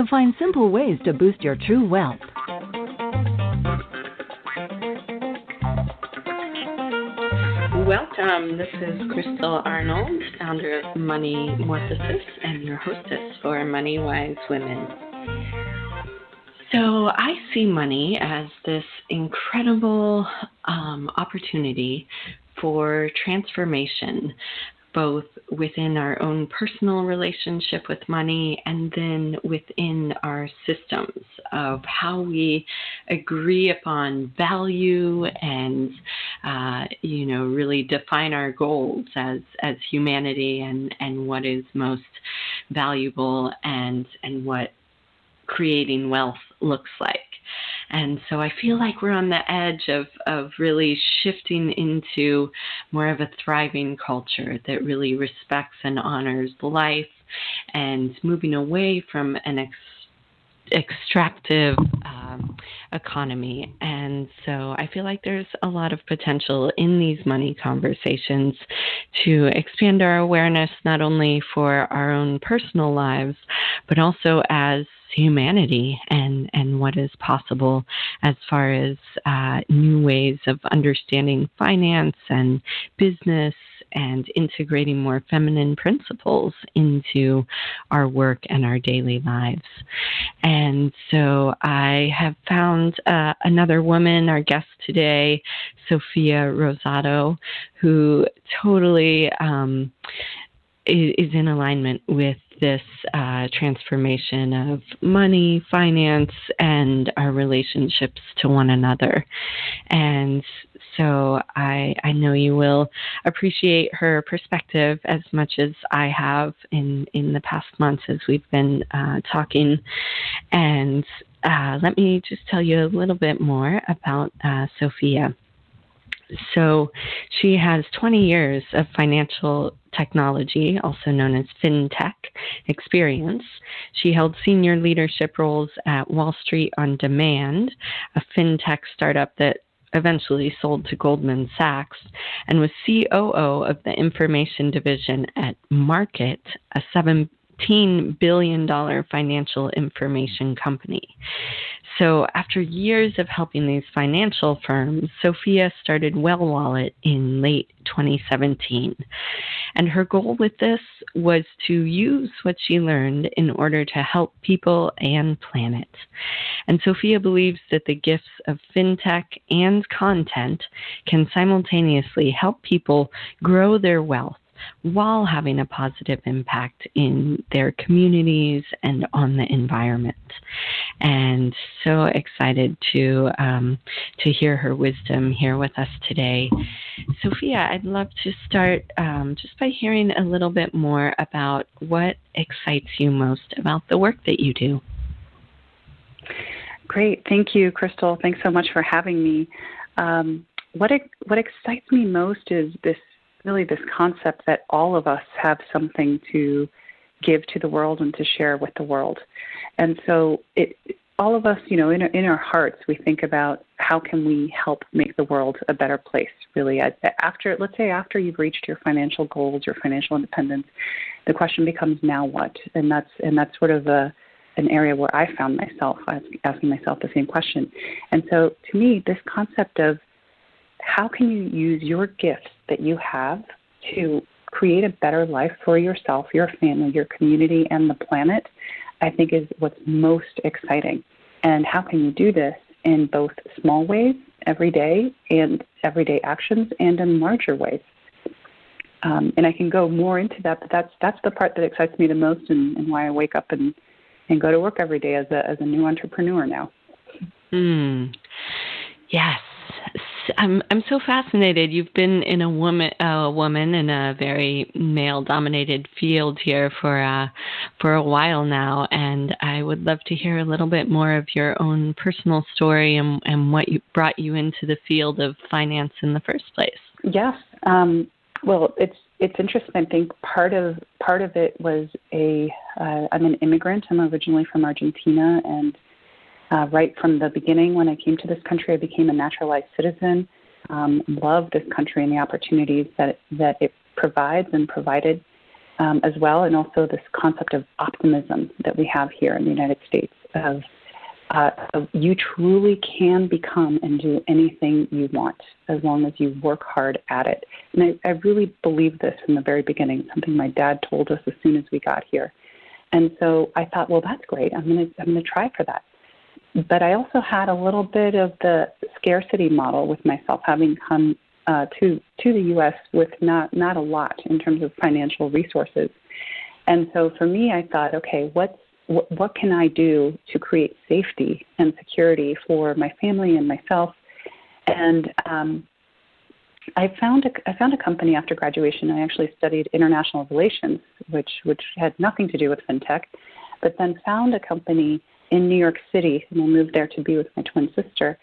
to find simple ways to boost your true wealth. Welcome. This is Crystal Arnold, founder of Money Morphosis and your hostess for Money Wise Women. So, I see money as this incredible um, opportunity for transformation both within our own personal relationship with money and then within our systems of how we agree upon value and uh, you know really define our goals as as humanity and and what is most valuable and and what creating wealth looks like and so I feel like we're on the edge of, of really shifting into more of a thriving culture that really respects and honors life and moving away from an ex- extractive um, economy. And so I feel like there's a lot of potential in these money conversations to expand our awareness not only for our own personal lives, but also as humanity and, and what is possible as far as uh, new ways of understanding finance and business and integrating more feminine principles into our work and our daily lives. And so I have found uh, another woman, our guest today, Sophia Rosado, who totally um, is in alignment with this uh, transformation of money, finance, and our relationships to one another. And so I, I know you will appreciate her perspective as much as I have in, in the past months as we've been uh, talking. And uh, let me just tell you a little bit more about uh, Sophia. So she has 20 years of financial technology, also known as fintech, experience. She held senior leadership roles at Wall Street on Demand, a fintech startup that eventually sold to Goldman Sachs, and was COO of the information division at Markit, a $17 billion financial information company. So, after years of helping these financial firms, Sophia started Well Wallet in late 2017. And her goal with this was to use what she learned in order to help people and planet. And Sophia believes that the gifts of fintech and content can simultaneously help people grow their wealth while having a positive impact in their communities and on the environment. And so excited to um, to hear her wisdom here with us today. Sophia, I'd love to start um, just by hearing a little bit more about what excites you most about the work that you do. Great, thank you, Crystal. Thanks so much for having me. Um, what what excites me most is this really this concept that all of us have something to give to the world and to share with the world. And so it all of us, you know, in our, in our hearts, we think about how can we help make the world a better place. Really, after let's say after you've reached your financial goals, your financial independence, the question becomes now what, and that's and that's sort of a an area where I found myself asking myself the same question. And so, to me, this concept of how can you use your gifts that you have to create a better life for yourself, your family, your community, and the planet, I think is what's most exciting. And how can you do this in both small ways, every day, and everyday actions, and in larger ways? Um, and I can go more into that, but that's that's the part that excites me the most, and, and why I wake up and and go to work every day as a as a new entrepreneur now. Hmm. Yes. I'm I'm so fascinated. You've been in a woman a woman in a very male dominated field here for uh, for a while now, and I would love to hear a little bit more of your own personal story and and what you brought you into the field of finance in the first place. Yes. Um, well, it's it's interesting. I think part of part of it was a uh, I'm an immigrant. I'm originally from Argentina, and uh, right from the beginning, when I came to this country, I became a naturalized citizen. Um, love this country and the opportunities that that it provides and provided, um, as well, and also this concept of optimism that we have here in the United States of uh, you truly can become and do anything you want as long as you work hard at it. And I, I really believe this from the very beginning, something my dad told us as soon as we got here. And so I thought, well, that's great. I'm to I'm to try for that. But I also had a little bit of the scarcity model with myself, having come uh, to to the U.S. with not not a lot in terms of financial resources. And so for me, I thought, okay, what's what, what can I do to create safety and security for my family and myself? And um, I found a, I found a company after graduation. I actually studied international relations, which which had nothing to do with fintech, but then found a company in New York City, and I moved there to be with my twin sister.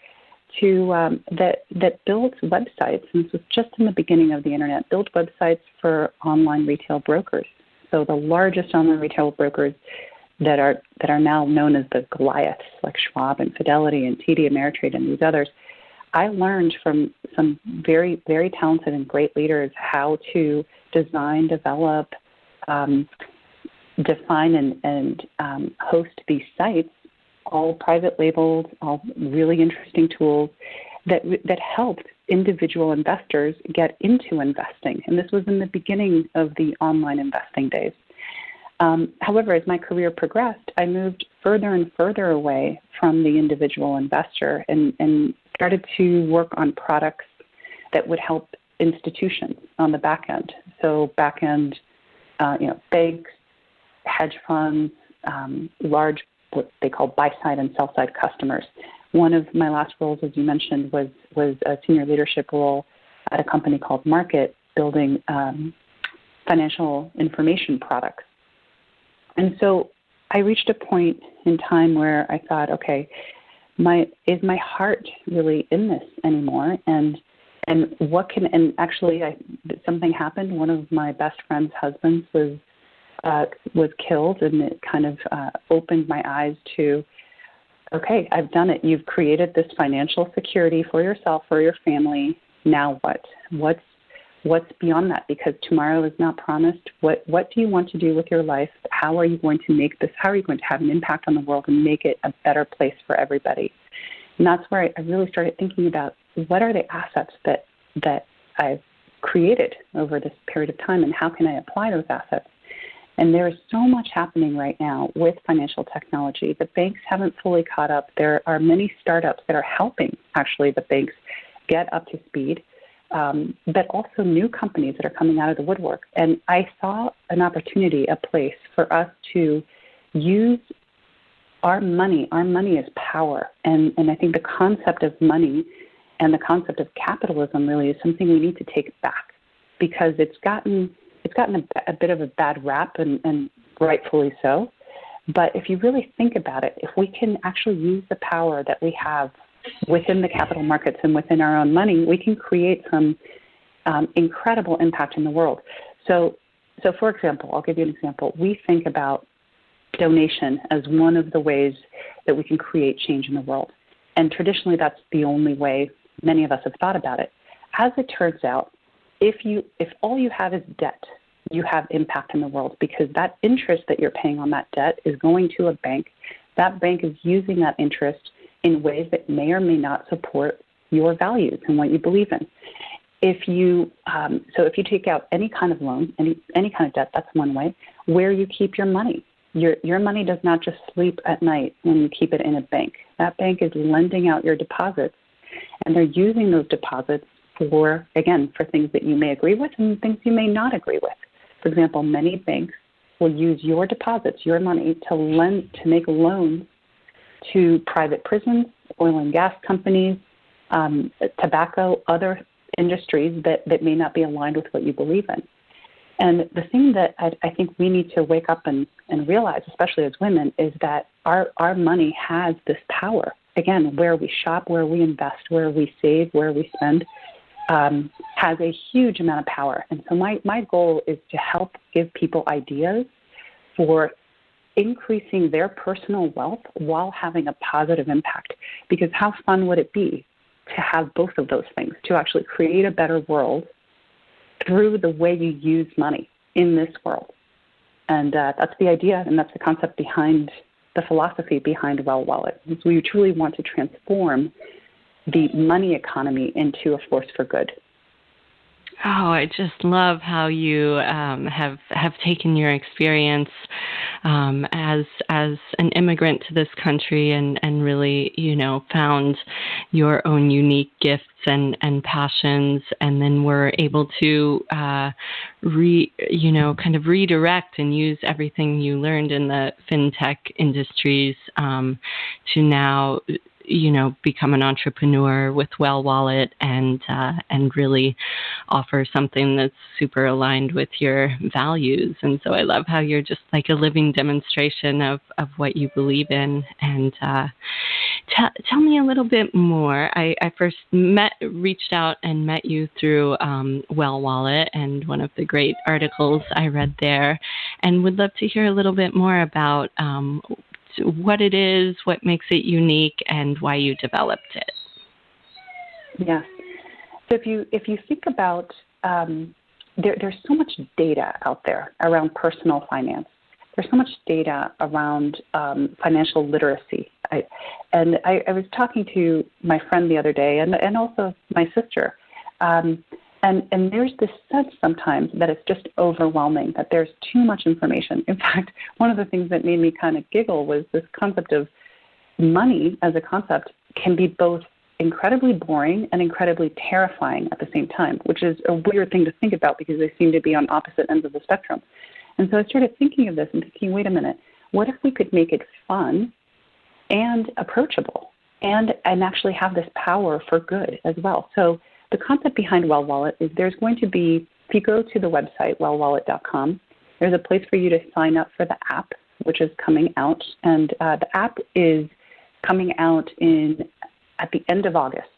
To um, that that builds websites, and this was just in the beginning of the internet. Build websites for online retail brokers. So the largest online retail brokers that are that are now known as the Goliaths, like Schwab and Fidelity and TD Ameritrade and these others. I learned from some very very talented and great leaders how to design, develop, um, define, and, and um, host these sites, all private labeled, all really interesting tools that that helped individual investors get into investing. And this was in the beginning of the online investing days. Um, however, as my career progressed, I moved further and further away from the individual investor and, and started to work on products that would help institutions on the back end. So back end, uh, you know, banks, hedge funds, um, large what they call buy side and sell side customers. One of my last roles, as you mentioned, was was a senior leadership role at a company called Markit, building um, financial information products and so I reached a point in time where I thought, okay, my is my heart really in this anymore? And and what can and actually I, something happened. One of my best friend's husbands was uh, was killed, and it kind of uh, opened my eyes to okay, I've done it. You've created this financial security for yourself, for your family. Now what? What's what's beyond that because tomorrow is not promised what what do you want to do with your life how are you going to make this how are you going to have an impact on the world and make it a better place for everybody and that's where i, I really started thinking about what are the assets that that i've created over this period of time and how can i apply those assets and there is so much happening right now with financial technology the banks haven't fully caught up there are many startups that are helping actually the banks get up to speed um, but also new companies that are coming out of the woodwork. And I saw an opportunity, a place for us to use our money. Our money is power. And, and I think the concept of money and the concept of capitalism really is something we need to take back because it's gotten it's gotten a, a bit of a bad rap and, and rightfully so. But if you really think about it, if we can actually use the power that we have within the capital markets and within our own money, we can create some um, incredible impact in the world. So, so for example, I'll give you an example. We think about donation as one of the ways that we can create change in the world. And traditionally, that's the only way many of us have thought about it. As it turns out, if you if all you have is debt, you have impact in the world because that interest that you're paying on that debt is going to a bank. That bank is using that interest in ways that may or may not support your values and what you believe in. If you um, so if you take out any kind of loan, any any kind of debt, that's one way. Where you keep your money, your your money does not just sleep at night when you keep it in a bank. That bank is lending out your deposits, and they're using those deposits for again for things that you may agree with and things you may not agree with. For example, many banks will use your deposits, your money, to lend to make loans to private prisons, oil and gas companies, um, tobacco, other industries that, that may not be aligned with what you believe in. And the thing that I, I think we need to wake up and, and realize, especially as women, is that our, our money has this power. Again, where we shop, where we invest, where we save, where we spend, um, has a huge amount of power. And so my, my goal is to help give people ideas for increasing their personal wealth while having a positive impact. Because how fun would it be to have both of those things, to actually create a better world through the way you use money in this world? And uh, that's the idea, and that's the concept behind the philosophy behind Well Wallet. We truly want to transform the money economy into a force for good. Oh, I just love how you um, have have taken your experience um, as as an immigrant to this country and, and really you know found your own unique gifts and, and passions, and then were able to uh, re you know kind of redirect and use everything you learned in the fintech industries um, to now you know become an entrepreneur with Well Wallet and uh, and really offer something that's super aligned with your values. And so I love how you're just like a living demonstration of of what you believe in. And uh, t- tell me a little bit more. I, I first met reached out and met you through um, Well Wallet and one of the great articles I read there, and would love to hear a little bit more about um, what it is, what makes it unique, and why you developed it. Yes. So if you if you think about um, there, there's so much data out there around personal finance. There's so much data around um, financial literacy. I, and I, I, was talking to my friend the other day, and and also my sister. Um, and, and there's this sense sometimes that it's just overwhelming, that there's too much information. In fact, one of the things that made me kind of giggle was this concept of money as a concept can be both incredibly boring and incredibly terrifying at the same time, which is a weird thing to think about because they seem to be on opposite ends of the spectrum. And so I started thinking of this and thinking, wait a minute, what if we could make it fun and approachable and and actually have this power for good as well? So the concept behind Well Wallet is there's going to be, if you go to the website, wellwallet.com, there's a place for you to sign up for the app, which is coming out. And uh, the app is coming out in at the end of August.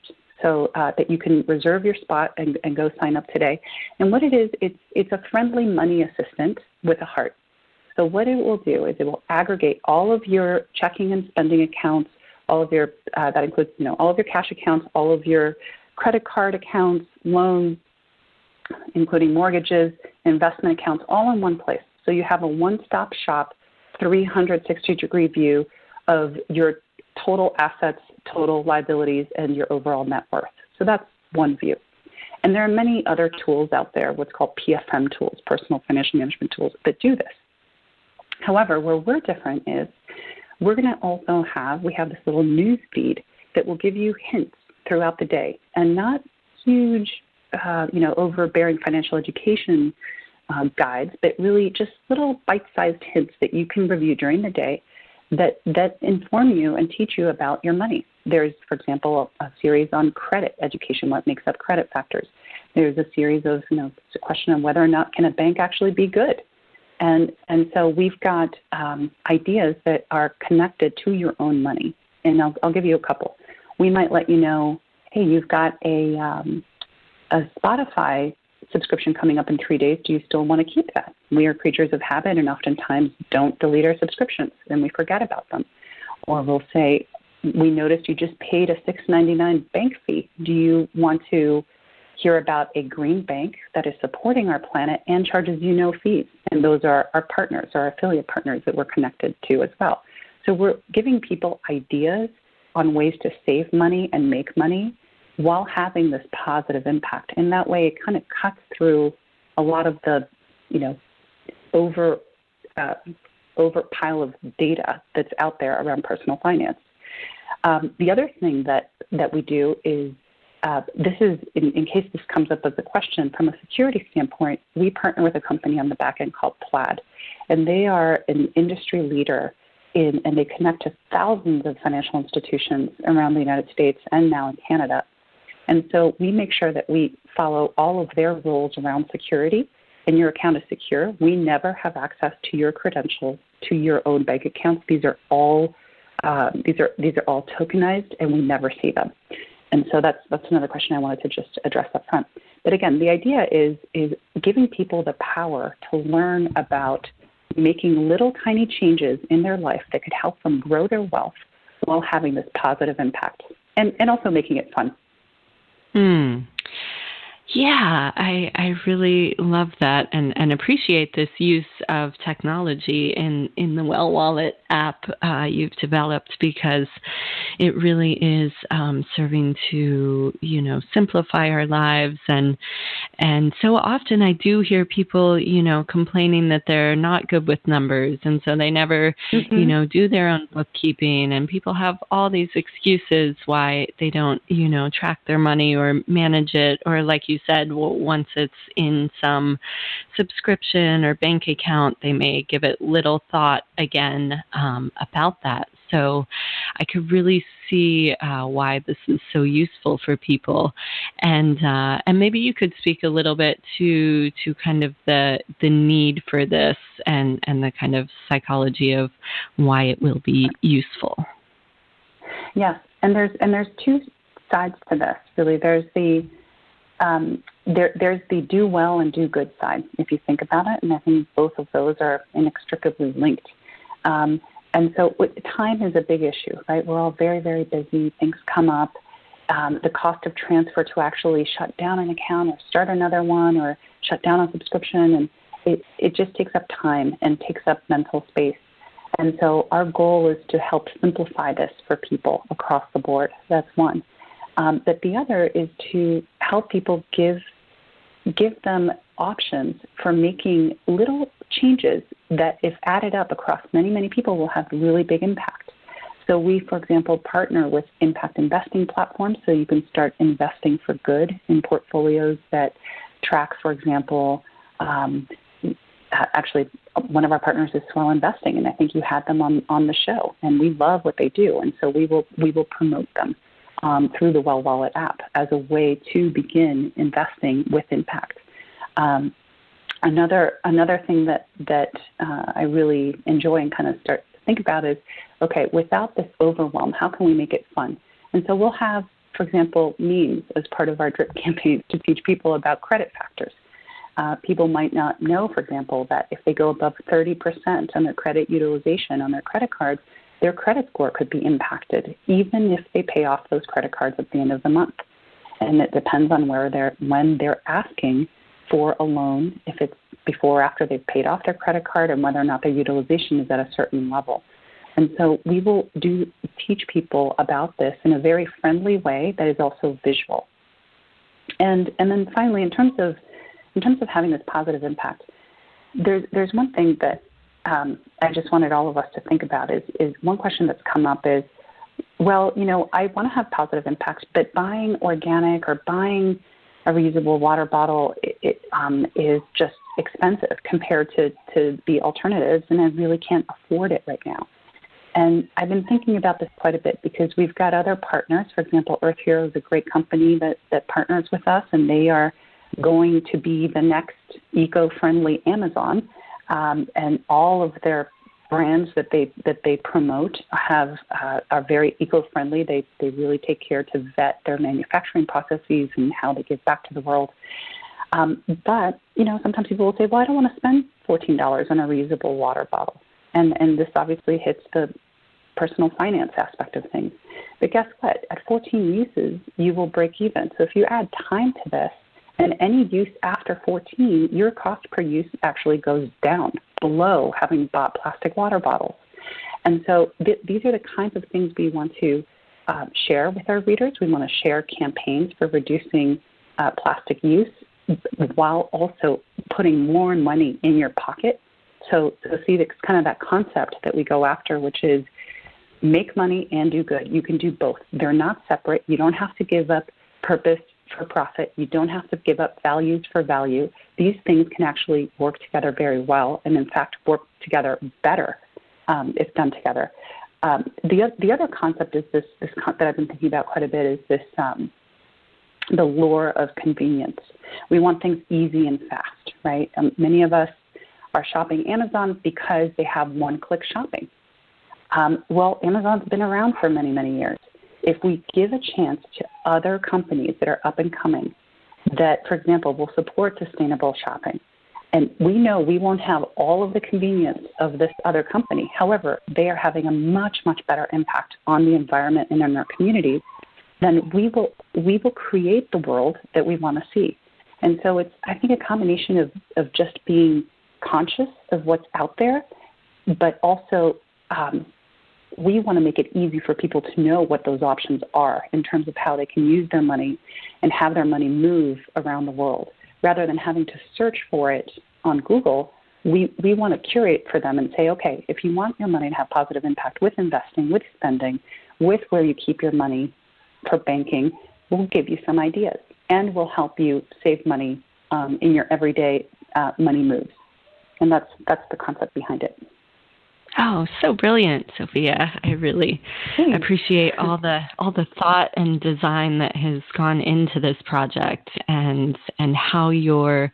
So uh, that you can reserve your spot and, and go sign up today. And what it is, it's, it's a friendly money assistant with a heart. So what it will do is it will aggregate all of your checking and spending accounts, all of your uh, that includes you know all of your cash accounts, all of your credit card accounts, loans, including mortgages, investment accounts, all in one place. So you have a one stop shop, 360 degree view of your total assets, total liabilities, and your overall net worth. So that's one view. And there are many other tools out there, what's called PFM tools, personal financial management tools, that do this. However, where we're different is we're going to also have, we have this little news feed that will give you hints throughout the day and not huge, uh, you know, overbearing financial education uh, guides, but really just little bite-sized hints that you can review during the day that that inform you and teach you about your money. There's, for example, a, a series on credit education, what makes up credit factors. There's a series of, you know, a question of whether or not can a bank actually be good. And, and so we've got um, ideas that are connected to your own money. And I'll, I'll give you a couple we might let you know, hey, you've got a um, a Spotify subscription coming up in three days. Do you still want to keep that? We are creatures of habit and oftentimes don't delete our subscriptions and we forget about them. Or we'll say, we noticed you just paid a $6.99 bank fee. Do you want to hear about a green bank that is supporting our planet and charges you no fees? And those are our partners, our affiliate partners that we're connected to as well. So we're giving people ideas on ways to save money and make money while having this positive impact. And that way, it kind of cuts through a lot of the, you know, over uh, over pile of data that's out there around personal finance. Um, the other thing that that we do is uh, this is in, in, case this comes up as a question from a security standpoint. We partner with a company on the back end called Plaid, and they are an industry leader in, and they connect to thousands of financial institutions around the United States and now in Canada And so we make sure that we follow all of their rules around security and your account is secure. We never have access to your credentials, to your own bank accounts. These are all uh, these are these are all tokenized, and we never see them. And so that's that's another question I wanted to just address up front. But again, the idea is is giving people the power to learn about making little tiny changes in their life that could help them grow their wealth while having this positive impact, and and also making it fun. Hmm. Yeah, I I really love that and, and appreciate this use of technology in, in the Well Wallet app uh, you've developed because it really is um, serving to you know simplify our lives and and so often I do hear people you know complaining that they're not good with numbers and so they never mm-hmm. you know do their own bookkeeping and people have all these excuses why they don't you know track their money or manage it or like you said, well, once it's in some subscription or bank account, they may give it little thought again um, about that. So I could really see uh, why this is so useful for people, and uh, and maybe you could speak a little bit to to kind of the the need for this and and the kind of psychology of why it will be useful. Yes, and there's and there's two sides to this. Really, there's the um, there, there's the do well and do good side, if you think about it, and I think both of those are inextricably linked. Um, and so time is a big issue, right? We're all very, very busy. Things come up. Um, the cost of transfer to actually shut down an account or start another one or shut down a subscription, and it, it just takes up time and takes up mental space. And so our goal is to help simplify this for people across the board. That's one. Um, but the other is to help people give give them options for making little changes that, if added up across many many people, will have really big impact. So we, for example, partner with impact investing platforms, so you can start investing for good in portfolios that track, for example. Um, actually, one of our partners is Swell Investing, and I think you had them on on the show, and we love what they do, and so we will we will promote them um, through the Well Wallet app as a way to begin investing with impact. Um, another another thing that that uh, I really enjoy and kind of start to think about is okay, without this overwhelm, how can we make it fun? And so we'll have, for example, memes as part of our drip campaigns to teach people about credit factors. Uh, people might not know, for example, that if they go above 30% on their credit utilization on their credit cards, their credit score could be impacted, even if they pay off those credit cards at the end of the month. And it depends on where they're when they're asking for a loan, if it's before or after they've paid off their credit card, and whether or not their utilization is at a certain level. And so we will do teach people about this in a very friendly way that is also visual. And and then finally, in terms of in terms of having this positive impact, there's there's one thing that um, I just wanted all of us to think about is, is one question that's come up is, well, you know, I want to have positive impacts, but buying organic or buying a reusable water bottle it, it, um, is just expensive compared to, to the alternatives, and I really can't afford it right now. And I've been thinking about this quite a bit because we've got other partners. For example, Earth Hero is a great company that, that partners with us, and they are going to be the next eco friendly Amazon um, and all of their brands that they that they promote have uh, are very eco-friendly. They they really take care to vet their manufacturing processes and how they give back to the world. Um, but you know, sometimes people will say, "Well, I don't want to spend fourteen dollars on a reusable water bottle," and and this obviously hits the personal finance aspect of things. But guess what? At 14 uses, you will break even. So if you add time to this, and any use after 14, your cost per use actually goes down below having bought plastic water bottles. And so th- these are the kinds of things we want to uh, share with our readers. We want to share campaigns for reducing uh, plastic use while also putting more money in your pocket. So, so see, it's kind of that concept that we go after, which is make money and do good. You can do both. They're not separate. You don't have to give up purpose for profit. You don't have to give up values for value. These things can actually work together very well, and in fact, work together better um, if done together. Um, the the other concept is this this con- that I've been thinking about quite a bit is this um, the lure of convenience. We want things easy and fast, right? Um, many of us are shopping Amazon because they have one click shopping. Um, well, Amazon's been around for many, many years. If we give a chance to other companies that are up and coming that, for example, will support sustainable shopping, and we know we won't have all of the convenience of this other company. However, they are having a much, much better impact on the environment and in our communities. Then we will we will create the world that we want to see. And so it's I think a combination of, of just being conscious of what's out there, but also um, we want to make it easy for people to know what those options are in terms of how they can use their money and have their money move around the world rather than having to search for it on Google. We, we want to curate for them and say, okay, if you want your money to have positive impact with investing, with spending, with where you keep your money for banking, we'll give you some ideas and we'll help you save money um, in your everyday uh, money moves. And that's, that's the concept behind it. Oh, so brilliant, Sophia. I really Thanks. appreciate all the all the thought and design that has gone into this project and and how your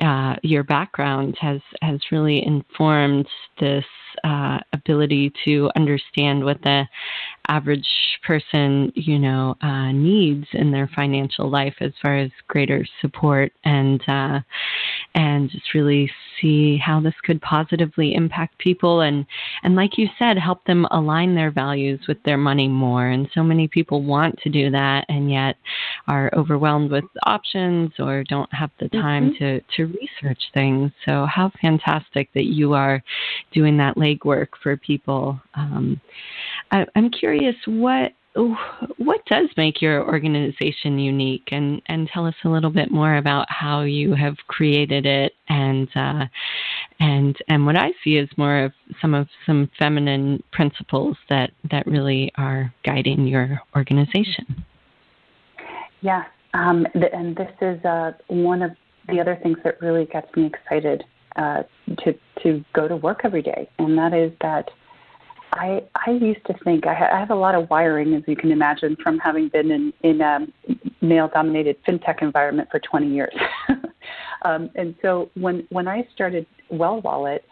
uh, your background has has really informed this uh, ability to understand what the average person, you know, uh, needs in their financial life as far as greater support and uh, and just really see how this could positively impact people and and like you said, help them align their values with their money more. And so many people want to do that and yet are overwhelmed with options or don't have the time mm-hmm. to to research things. So how fantastic that you are doing that legwork for people. Um, I, I'm curious what what does make your organization unique and, and tell us a little bit more about how you have created it and uh, and and what I see is more of some of some feminine principles that, that really are guiding your organization. Yeah, um, and this is uh, one of the other things that really gets me excited uh, to to go to work every day, and that is that I I used to think I, ha- I have a lot of wiring, as you can imagine, from having been in in a male-dominated fintech environment for 20 years. um, and so when when I started Well Wallet,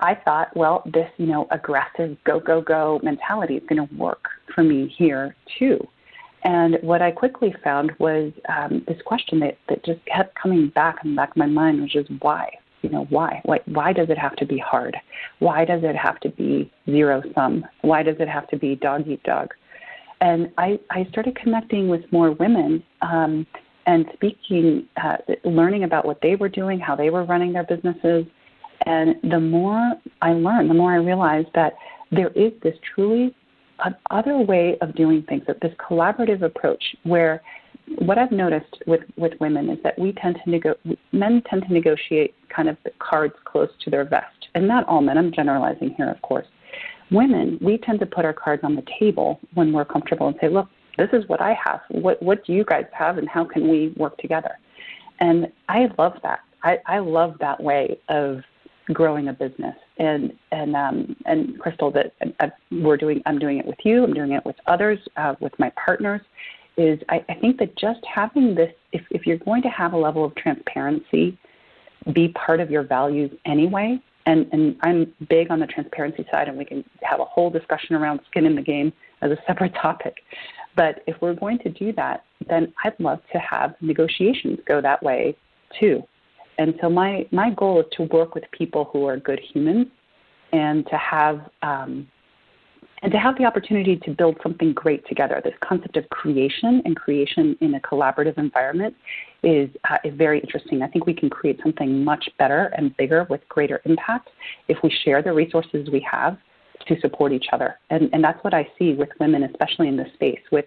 I thought, well, this you know aggressive go go go mentality is going to work for me here too. And what I quickly found was um, this question that, that just kept coming back in the back of my mind, which is why? you know why? Why why does it have to be hard? Why does it have to be zero sum? Why does it have to be dog eat dog? And i i started connecting with more women um, and speaking uh, learning about what they were doing how they were running their businesses. And the more i learned the more i realized that there is this truly other way of doing things that this collaborative approach where what I've noticed with, with women is that we tend to nego- men tend to negotiate kind of the cards close to their vest, and not all men. I'm generalizing here, of course. Women, we tend to put our cards on the table when we're comfortable and say, "Look, this is what I have. What what do you guys have, and how can we work together?" And I love that. I, I love that way of growing a business. And and um, and Crystal, that uh, we're doing. I'm doing it with you. I'm doing it with others, uh, with my partners is I, I think that just having this, if, if you're going to have a level of transparency be part of your values anyway, and, and I'm big on the transparency side, and we can have a whole discussion around skin in the game as a separate topic. But if we're going to do that, then I'd love to have negotiations go that way too. And so my, my goal is to work with people who are good humans and to have um, and to have the opportunity to build something great together. This concept of creation and creation in a collaborative environment is, uh, is very interesting. I think we can create something much better and bigger with greater impact if we share the resources we have to support each other. And, and that's what I see with women, especially in this space, with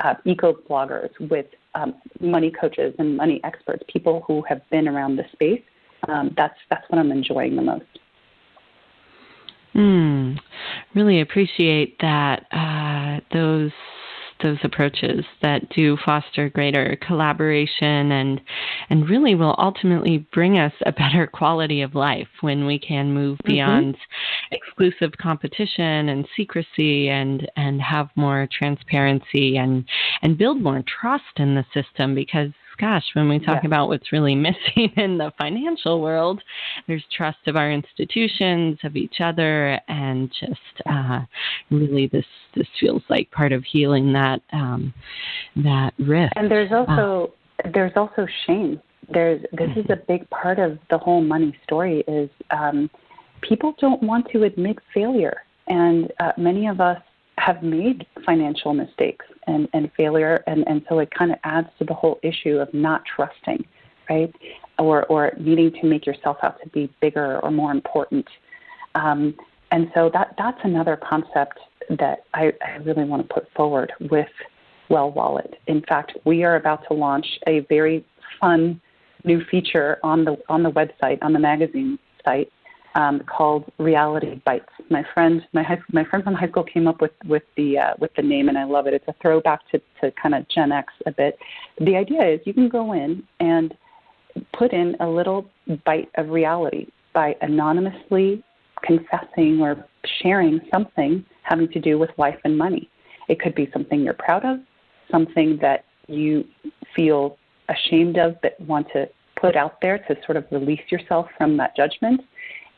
uh, eco bloggers, with um, money coaches and money experts, people who have been around the space. Um, that's, that's what I'm enjoying the most. Mm, really appreciate that uh, those those approaches that do foster greater collaboration and and really will ultimately bring us a better quality of life when we can move mm-hmm. beyond exclusive competition and secrecy and and have more transparency and and build more trust in the system because gosh, when we talk about what's really missing in the financial world, there's trust of our institutions, of each other, and just uh, really this this feels like part of healing that um, that rift. And there's uh, also uh, there's also shame. There's this is a big part of the whole money story is um, people don't want to admit failure, and uh, many of us have made financial mistakes and, and failure. And, and so it kind of adds to the whole issue of not trusting, right? Or, or needing to make yourself out to be bigger or more important. Um, and so that, that's another concept that I, I really want to put forward with Well Wallet. In fact, we are about to launch a very fun new feature on the on the website, on the magazine site, um, called Reality Bites. My friend, my high, my friend from high school came up with with the uh, with the name, and I love it. It's a throwback to to kind of Gen X a bit. The idea is you can go in and put in a little bite of reality by anonymously confessing or sharing something having to do with life and money. It could be something you're proud of, something that you feel ashamed of but want to put out there to sort of release yourself from that judgment.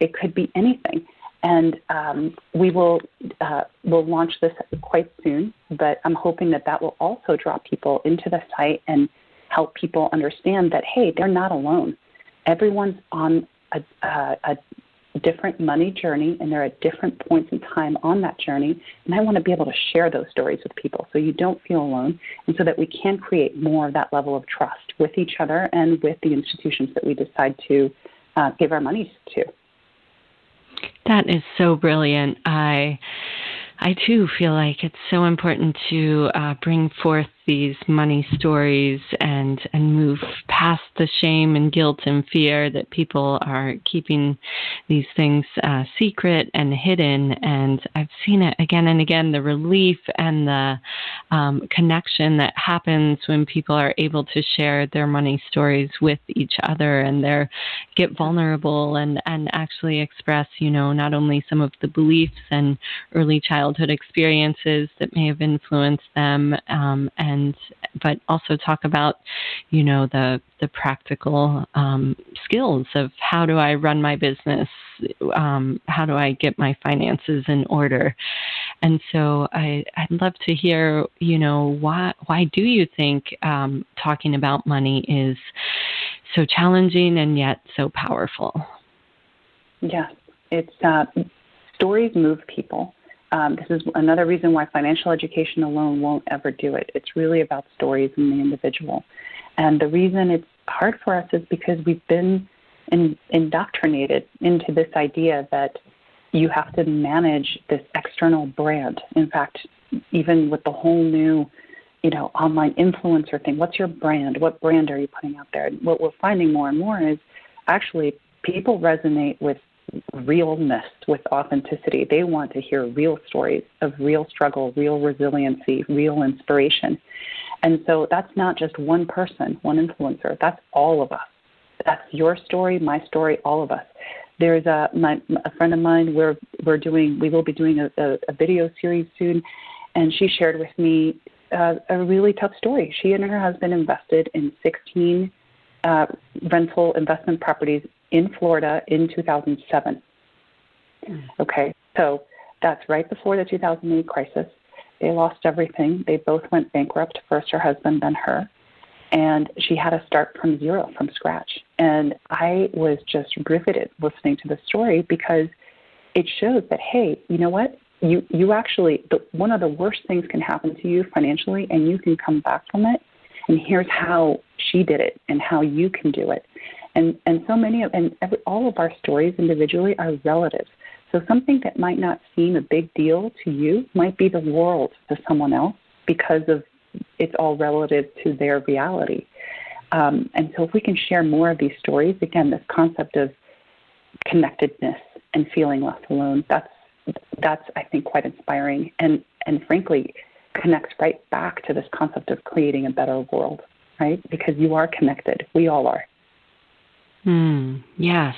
It could be anything. And um, we will uh, will launch this quite soon, but I'm hoping that that will also draw people into the site and help people understand that hey, they're not alone. Everyone's on a, a, a different money journey, and they're at different points in time on that journey. And I want to be able to share those stories with people so you don't feel alone, and so that we can create more of that level of trust with each other and with the institutions that we decide to uh, give our money to. That is so brilliant. I I too feel like it's so important to uh, bring forth these money stories and and move past the shame and guilt and fear that people are keeping these things uh, secret and hidden. And I've seen it again and again the relief and the um, connection that happens when people are able to share their money stories with each other and they get vulnerable and and actually express you know not only some of the beliefs and early childhood experiences that may have influenced them um, and and but also talk about you know the the practical um, skills of how do I run my business, um, how do I get my finances in order, and so I I'd love to hear you know why why do you think um, talking about money is so challenging and yet so powerful? Yes, it's uh, stories move people. Um, this is another reason why financial education alone won't ever do it. It's really about stories and the individual. And the reason it's hard for us is because we've been in, indoctrinated into this idea that you have to manage this external brand. In fact, even with the whole new, you know, online influencer thing, what's your brand? What brand are you putting out there? What we're finding more and more is actually people resonate with realness, with authenticity. They want to hear real stories of real struggle, real resiliency, real inspiration. And so that's not just one person, one influencer. That's all of us. That's your story, my story, all of us. There's a my, a friend of mine. We're we're doing we will be doing a, a, a video series soon, and she shared with me uh, a really tough story. She and her husband invested in 16 uh, rental investment properties in Florida in 2007. Mm. Okay, so that's right before the 2008 crisis. They lost everything. They both went bankrupt, first her husband, then her. And she had to start from zero, from scratch. And I was just riveted listening to the story because it shows that, hey, you know what? You, you actually, the, one of the worst things can happen to you financially, and you can come back from it. And here's how she did it and how you can do it. And, and so many of, and every, all of our stories individually are relative. So something that might not seem a big deal to you might be the world to someone else because of it's all relative to their reality. Um, and so if we can share more of these stories, again, this concept of connectedness and feeling left alone, that's that's I think quite inspiring and and frankly connects right back to this concept of creating a better world, right? Because you are connected. We all are. Hmm. Yes.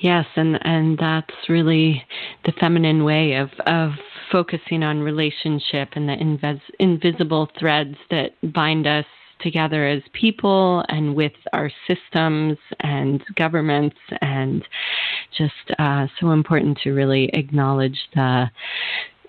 Yes, and and that's really the feminine way of of focusing on relationship and the invis- invisible threads that bind us together as people and with our systems and governments and just uh, so important to really acknowledge the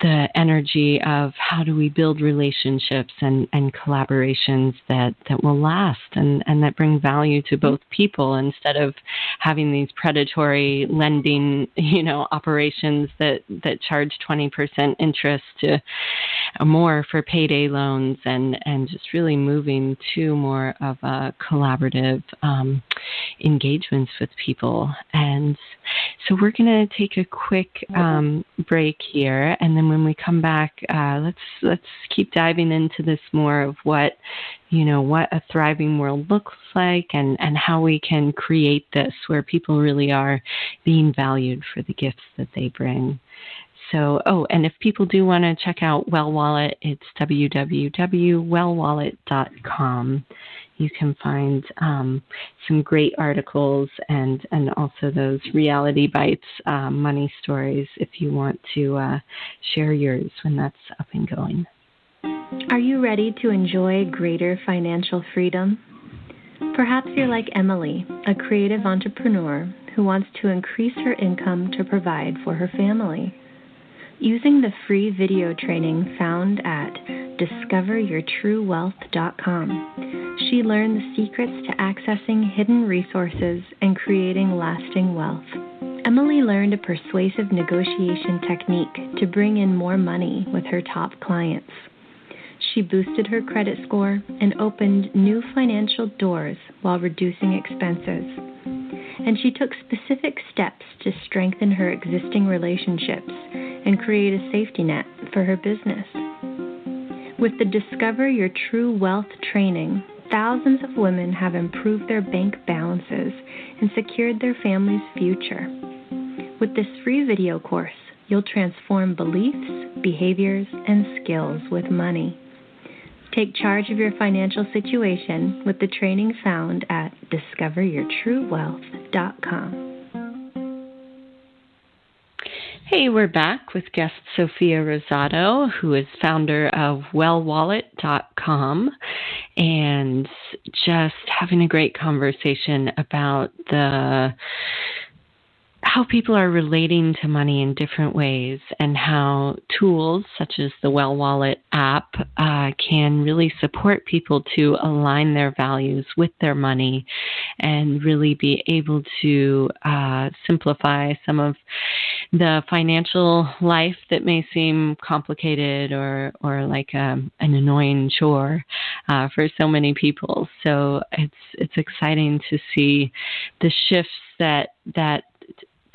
the energy of how do we build relationships and, and collaborations that, that will last and, and that bring value to both people instead of having these predatory lending, you know, operations that, that charge 20% interest to more for payday loans and, and just really moving to more of a collaborative um, engagements with people. And so we're going to take a quick um, break here and then when we come back, uh, let's let's keep diving into this more of what you know what a thriving world looks like and and how we can create this where people really are being valued for the gifts that they bring. So, oh, and if people do want to check out Well Wallet, it's www.wellwallet.com you can find um, some great articles and, and also those reality bites uh, money stories if you want to uh, share yours when that's up and going. Are you ready to enjoy greater financial freedom? Perhaps you're like Emily, a creative entrepreneur who wants to increase her income to provide for her family. Using the free video training found at discoveryourtruewealth.com, she learned the secrets to accessing hidden resources and creating lasting wealth. Emily learned a persuasive negotiation technique to bring in more money with her top clients. She boosted her credit score and opened new financial doors while reducing expenses. And she took specific steps to strengthen her existing relationships and create a safety net for her business. With the Discover Your True Wealth training, thousands of women have improved their bank balances and secured their family's future. With this free video course, you'll transform beliefs, behaviors, and skills with money. Take charge of your financial situation with the training found at discoveryourtruewealth.com. Hey, we're back with guest Sophia Rosado, who is founder of wellwallet.com, and just having a great conversation about the how people are relating to money in different ways and how tools such as the Well Wallet app uh, can really support people to align their values with their money and really be able to uh, simplify some of the financial life that may seem complicated or, or like a, um, an annoying chore uh, for so many people. So it's it's exciting to see the shifts that that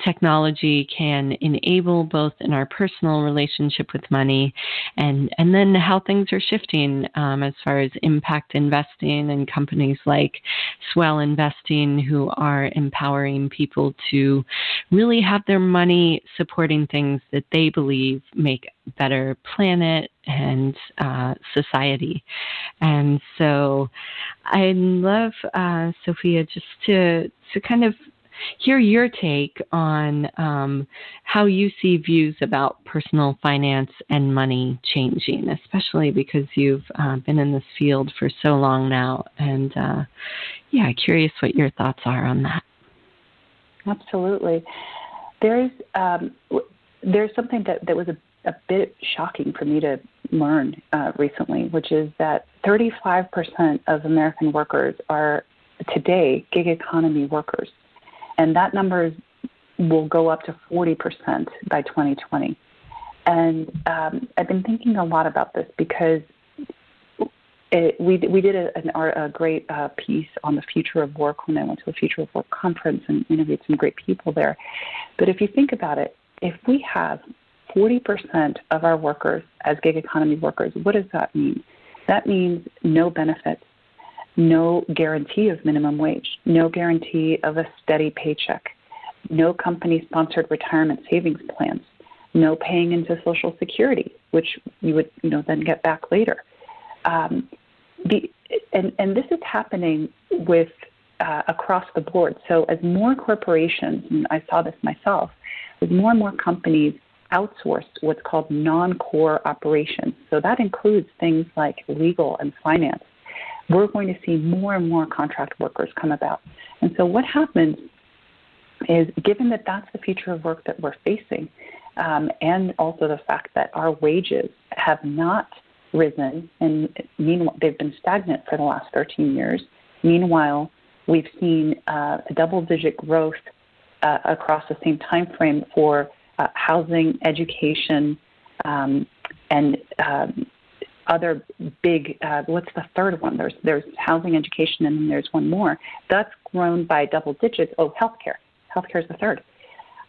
technology can enable both in our personal relationship with money and and then how things are shifting um, as far as impact investing and companies like Swell Investing who are empowering people to really have their money supporting things that they believe make better planet and uh, society. And so I love uh, Sophia just to to kind of hear your take on um, how you see views about personal finance and money changing, especially because you've uh, been in this field for so long now. And uh, yeah, curious what your thoughts are on that. Absolutely. There's um, there's something that, that was a, a bit shocking for me to learn uh, recently, which is that 35% of American workers are today gig economy workers and that number is, will go up to 40% by 2020. And um, I've been thinking a lot about this because it, we we did a, an, a great uh, piece on the future of work when I went to a future of work conference and interviewed some great people there. But if you think about it, if we have 40% of our workers as gig economy workers, what does that mean? That means no benefits, no guarantee of minimum wage, no guarantee of a steady paycheck, no company sponsored retirement savings plans, no paying into Social Security, which you would you know then get back later. Um, the, and, and this is happening with uh, across the board. So as more corporations, and I saw this myself, as more and more companies outsource what's called non-core operations. So that includes things like legal and finance. We're going to see more and more contract workers come about. And so what happens is, given that that's the future of work that we're facing, um, and also the fact that our wages have not risen, and meanwhile they've been stagnant for the last 13 years. Meanwhile, we've seen uh, double-digit growth uh, across the same time frame for uh, housing, education, um, and um, other big. Uh, what's the third one? There's there's housing, education, and then there's one more. That's grown by double digits. Oh, healthcare. Healthcare is the third.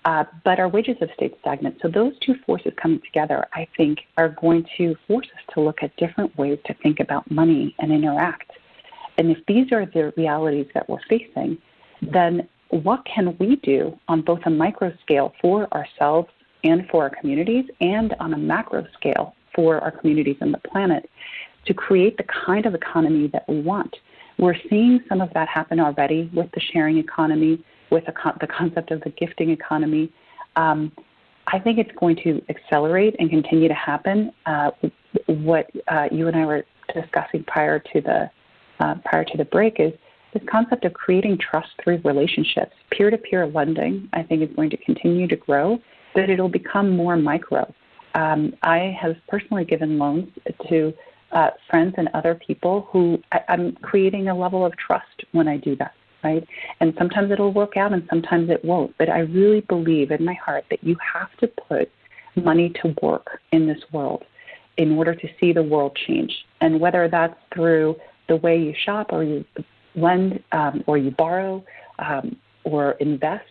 Uh, but our wages have stayed stagnant. So those two forces coming together, I think, are going to force us to look at different ways to think about money and interact. And if these are the realities that we're facing, then what can we do on both a micro scale for ourselves and for our communities, and on a macro scale for our communities and the planet to create the kind of economy that we want? We're seeing some of that happen already with the sharing economy, with the, con- the concept of the gifting economy. Um, I think it's going to accelerate and continue to happen. Uh, what uh, you and I were discussing prior to the uh, prior to the break is this concept of creating trust through relationships. Peer to peer lending, I think, is going to continue to grow, but it'll become more micro. Um, I have personally given loans to uh, friends and other people who I, I'm creating a level of trust when I do that, right? And sometimes it'll work out and sometimes it won't. But I really believe in my heart that you have to put money to work in this world in order to see the world change. And whether that's through the way you shop or you lend um, or you borrow um, or invest,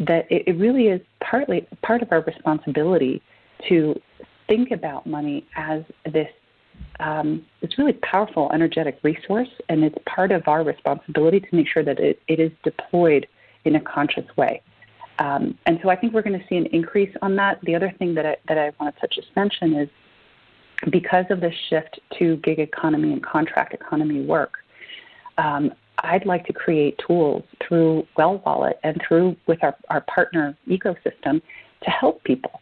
that it, it really is partly part of our responsibility to think about money as this um, it's really powerful energetic resource and it's part of our responsibility to make sure that it, it is deployed in a conscious way um, and so I think we're going to see an increase on that. The other thing that I, that I want to just mention is because of the shift to gig economy and contract economy work, um, I'd like to create tools through Well Wallet and through with our, our partner ecosystem to help people.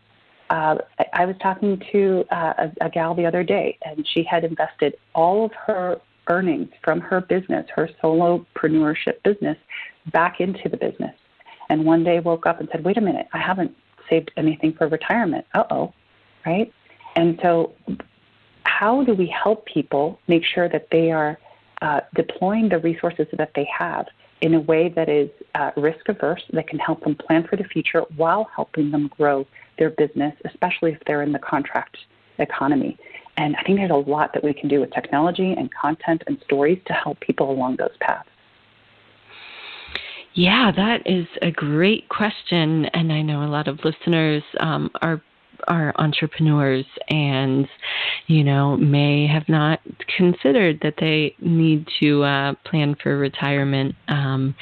Uh, I, was talking to uh, a, a gal the other day, and she had invested all of her earnings from her business, her solopreneurship business, back into the business. And one day woke up and said, "Wait a minute, I haven't saved anything for retirement." Uh oh, right? And so, how do we help people make sure that they are uh, deploying the resources that they have in a way that is uh, risk averse, that can help them plan for the future while helping them grow their business, especially if they're in the contract economy. And I think there's a lot that we can do with technology and content and stories to help people along those paths. Yeah, that is a great question. And I know a lot of listeners um, are are entrepreneurs and you know may have not considered that they need to uh, plan for retirement. Um,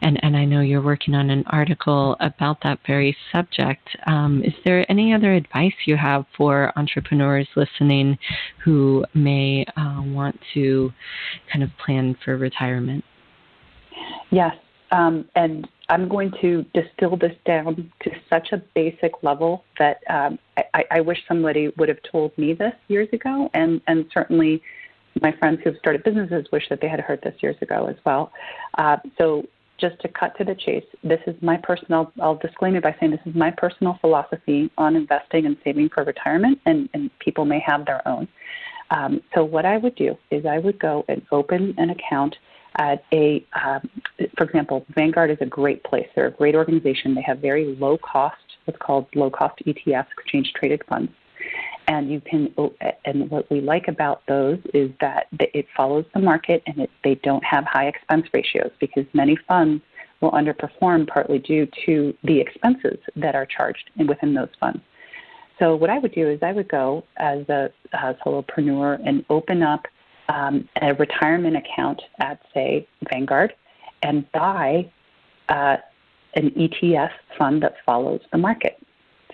and and I know you're working on an article about that very subject. Um, is there any other advice you have for entrepreneurs listening who may uh, want to kind of plan for retirement? Yes um, and I'm going to distill this down to such a basic level that um, I, I, wish somebody would have told me this years ago, and, and certainly my friends who have started businesses wish that they had heard this years ago as well. Uh, so, just to cut to the chase, this is my personal, I'll disclaim it by saying this is my personal philosophy on investing and saving for retirement, and, and people may have their own. Um, so, what I would do is I would go and open an account at a, um, for example, Vanguard is a great place. They're a great organization. They have very low cost, what's called low cost ETFs, exchange traded funds. And you can, and what we like about those is that it follows the market and it, they don't have high expense ratios because many funds will underperform partly due to the expenses that are charged within those funds. So what I would do is I would go as a, a solopreneur and open up um, a retirement account at, say, Vanguard and buy uh, an ETF fund that follows the market.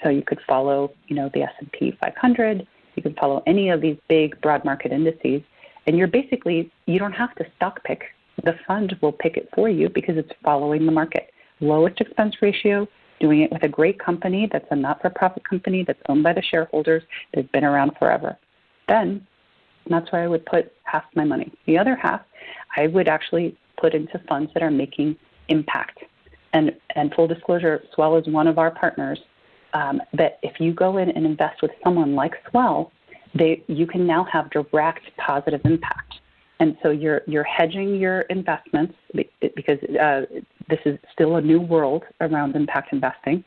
So you could follow, you know, the S&P 500. You can follow any of these big broad market indices, and you're basically you don't have to stock pick the fund will pick it for you because it's following the market. Lowest expense ratio, doing it with a great company that's a not for profit company that's owned by the shareholders, that's been around forever. Then that's where I would put half my money. The other half, I would actually put into funds that are making impact. And, and full disclosure, Swell is one of our partners. Um, that if you go in and invest with someone like Swell, they, you can now have direct positive impact. And so you're you're hedging your investments because uh, this is still a new world around impact investing,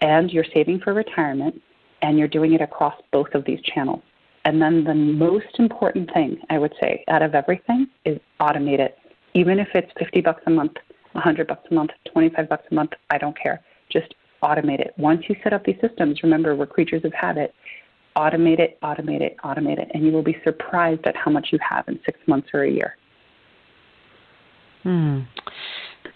and you're saving for retirement, and you're doing it across both of these channels. And then the most important thing I would say out of everything is automate it. Even if it's 50 bucks a month, 100 bucks a month, 25 bucks a month, I don't care. Just automate it. Once you set up these systems, remember we're creatures of habit. Automate it, automate it, automate it, and you will be surprised at how much you have in six months or a year. Hmm.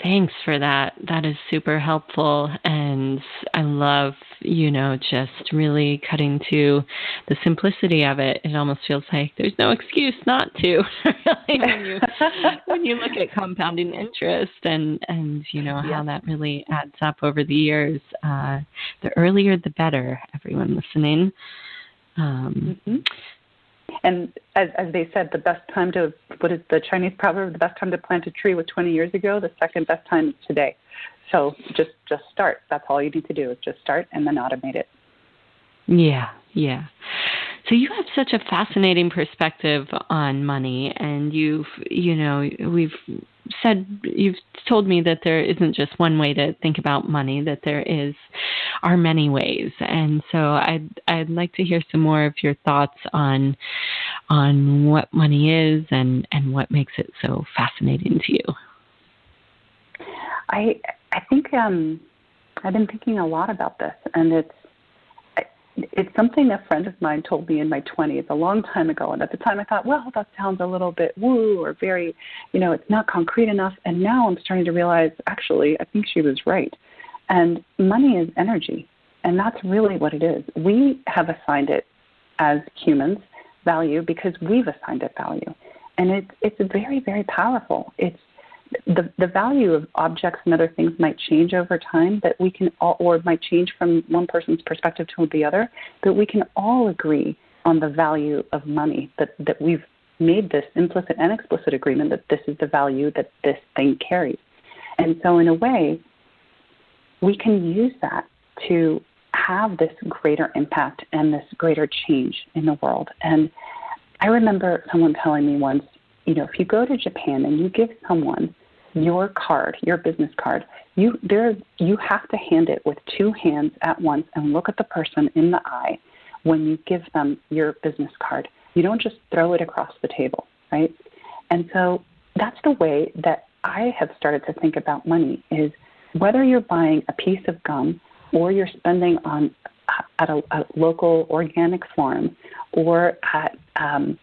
Thanks for that. That is super helpful. And I love, you know, just really cutting to the simplicity of it. It almost feels like there's no excuse not to, really, when you when you look at compounding interest and and you know how that really adds up over the years. Uh, the earlier the better, everyone listening. Um, mm-hmm. And as, as they said, the best time to, what is the Chinese proverb, the best time to plant a tree was 20 years ago, the second best time is today. So just, just start. That's all you need to do is just start and then automate it. Yeah, yeah. So you have such a fascinating perspective on money, and you've, you know, we've said you've told me that there isn't just one way to think about money that there is are many ways. And so i'd i'd like to hear some more of your thoughts on on what money is and and what makes it so fascinating to you. I i think um i've been thinking a lot about this and it's it's something a friend of mine told me in my 20s a long time ago. And at the time i thought well that sounds a little bit woo or very you know it's not concrete enough. And now i'm starting to realize actually i think she was right. And money is energy. And that's really what it is. We have assigned it as humans value because we've assigned it value. And it's it's very very powerful. It's the, the value of objects and other things might change over time that we can all, or might change from one person's perspective to the other, but we can all agree on the value of money that, that we've made this implicit and explicit agreement that this is the value that this thing carries. And so in a way, we can use that to have this greater impact and this greater change in the world. And I remember someone telling me once, you know, if you go to Japan and you give someone your card, your business card, you there you have to hand it with two hands at once and look at the person in the eye when you give them your business card. You don't just throw it across the table, right? And so that's the way that I have started to think about money is whether you're buying a piece of gum or you're spending on at a, a local organic farm or at um,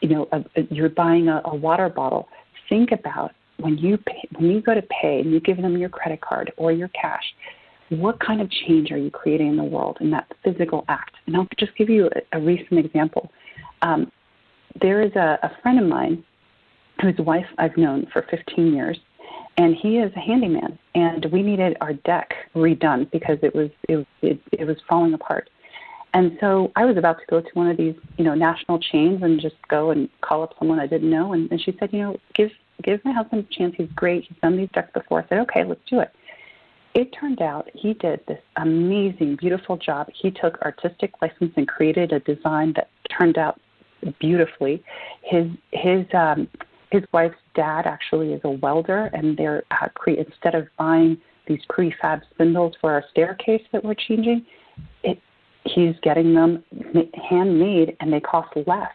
you know a, a, you're buying a, a water bottle think about when you pay, when you go to pay and you give them your credit card or your cash, what kind of change are you creating in the world in that physical act? And I'll just give you a, a recent example. Um, there is a, a friend of mine whose wife I've known for 15 years, and he is a handyman. And we needed our deck redone because it was it, it, it was falling apart. And so I was about to go to one of these, you know, national chains and just go and call up someone I didn't know. And, and she said, you know, give give my husband a chance. He's great. He's done these decks before. I said, okay, let's do it. It turned out he did this amazing, beautiful job. He took artistic license and created a design that turned out beautifully. His his um, his wife's dad actually is a welder, and they're uh, cre- instead of buying these prefab spindles for our staircase that we're changing, it he's getting them handmade, and they cost less.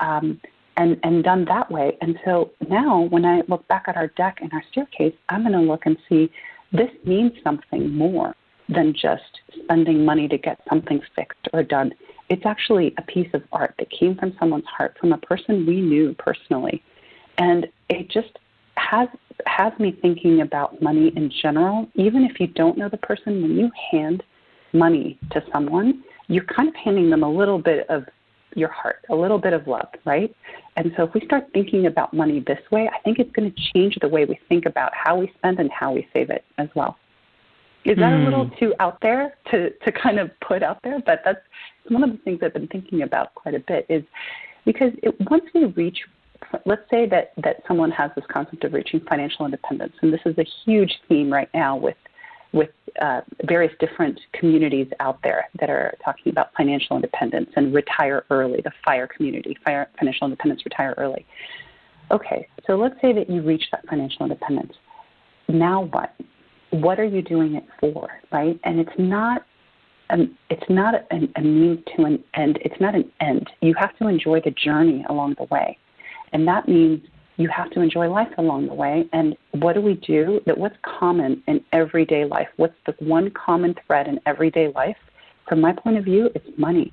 Um, and, and done that way. And so now when I look back at our deck and our staircase, I'm going to look and see this means something more than just spending money to get something fixed or done. It's actually a piece of art that came from someone's heart, from a person we knew personally. And it just has has me thinking about money in general. Even if you don't know the person, when you hand money to someone, you're kind of handing them a little bit of your heart, a little bit of love, right? And so if we start thinking about money this way, I think it's going to change the way we think about how we spend and how we save it as well. Is that mm. a little hmm. too out there to, to kind of put out there? But that's one of the things I've been thinking about quite a bit is because it, once we reach, let's say that, that someone has this concept of reaching financial independence, and this is a huge theme right now with with uh, various different communities out there that are talking about financial independence and retire early, the FIRE community, fire, financial independence, retire early. Okay, so let's say that you reach that financial independence. Now what? What are you doing it for, right? And it's not um, it's not a, a means to an end. It's not an end. You have to enjoy the journey along the way, and that means you have to enjoy life along the way. And what do we do? That what's common in everyday life? What's the one common thread in everyday life? From my point of view, it's money.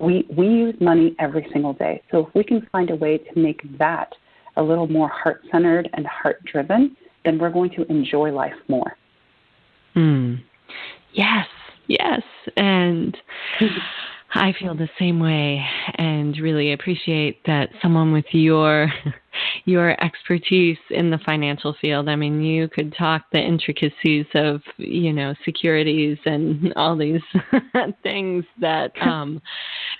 We we use money every single day. So if we can find a way to make that a little more heart centered and heart driven, then we're going to enjoy life more. Hmm. Yes, yes, and. I feel the same way and really appreciate that someone with your your expertise in the financial field. I mean, you could talk the intricacies of, you know, securities and all these things that um,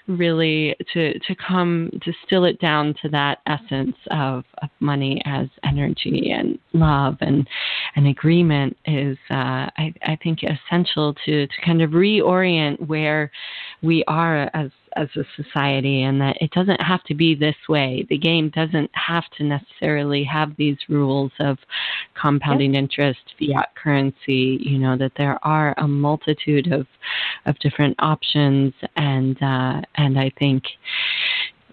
really to to come distill it down to that essence of, of money as energy and love and an agreement is uh, I, I think essential to to kind of reorient where we are as as a society and that it doesn't have to be this way. The game doesn't have to necessarily have these rules of compounding yep. interest, fiat currency, you know, that there are a multitude of of different options and uh, and I think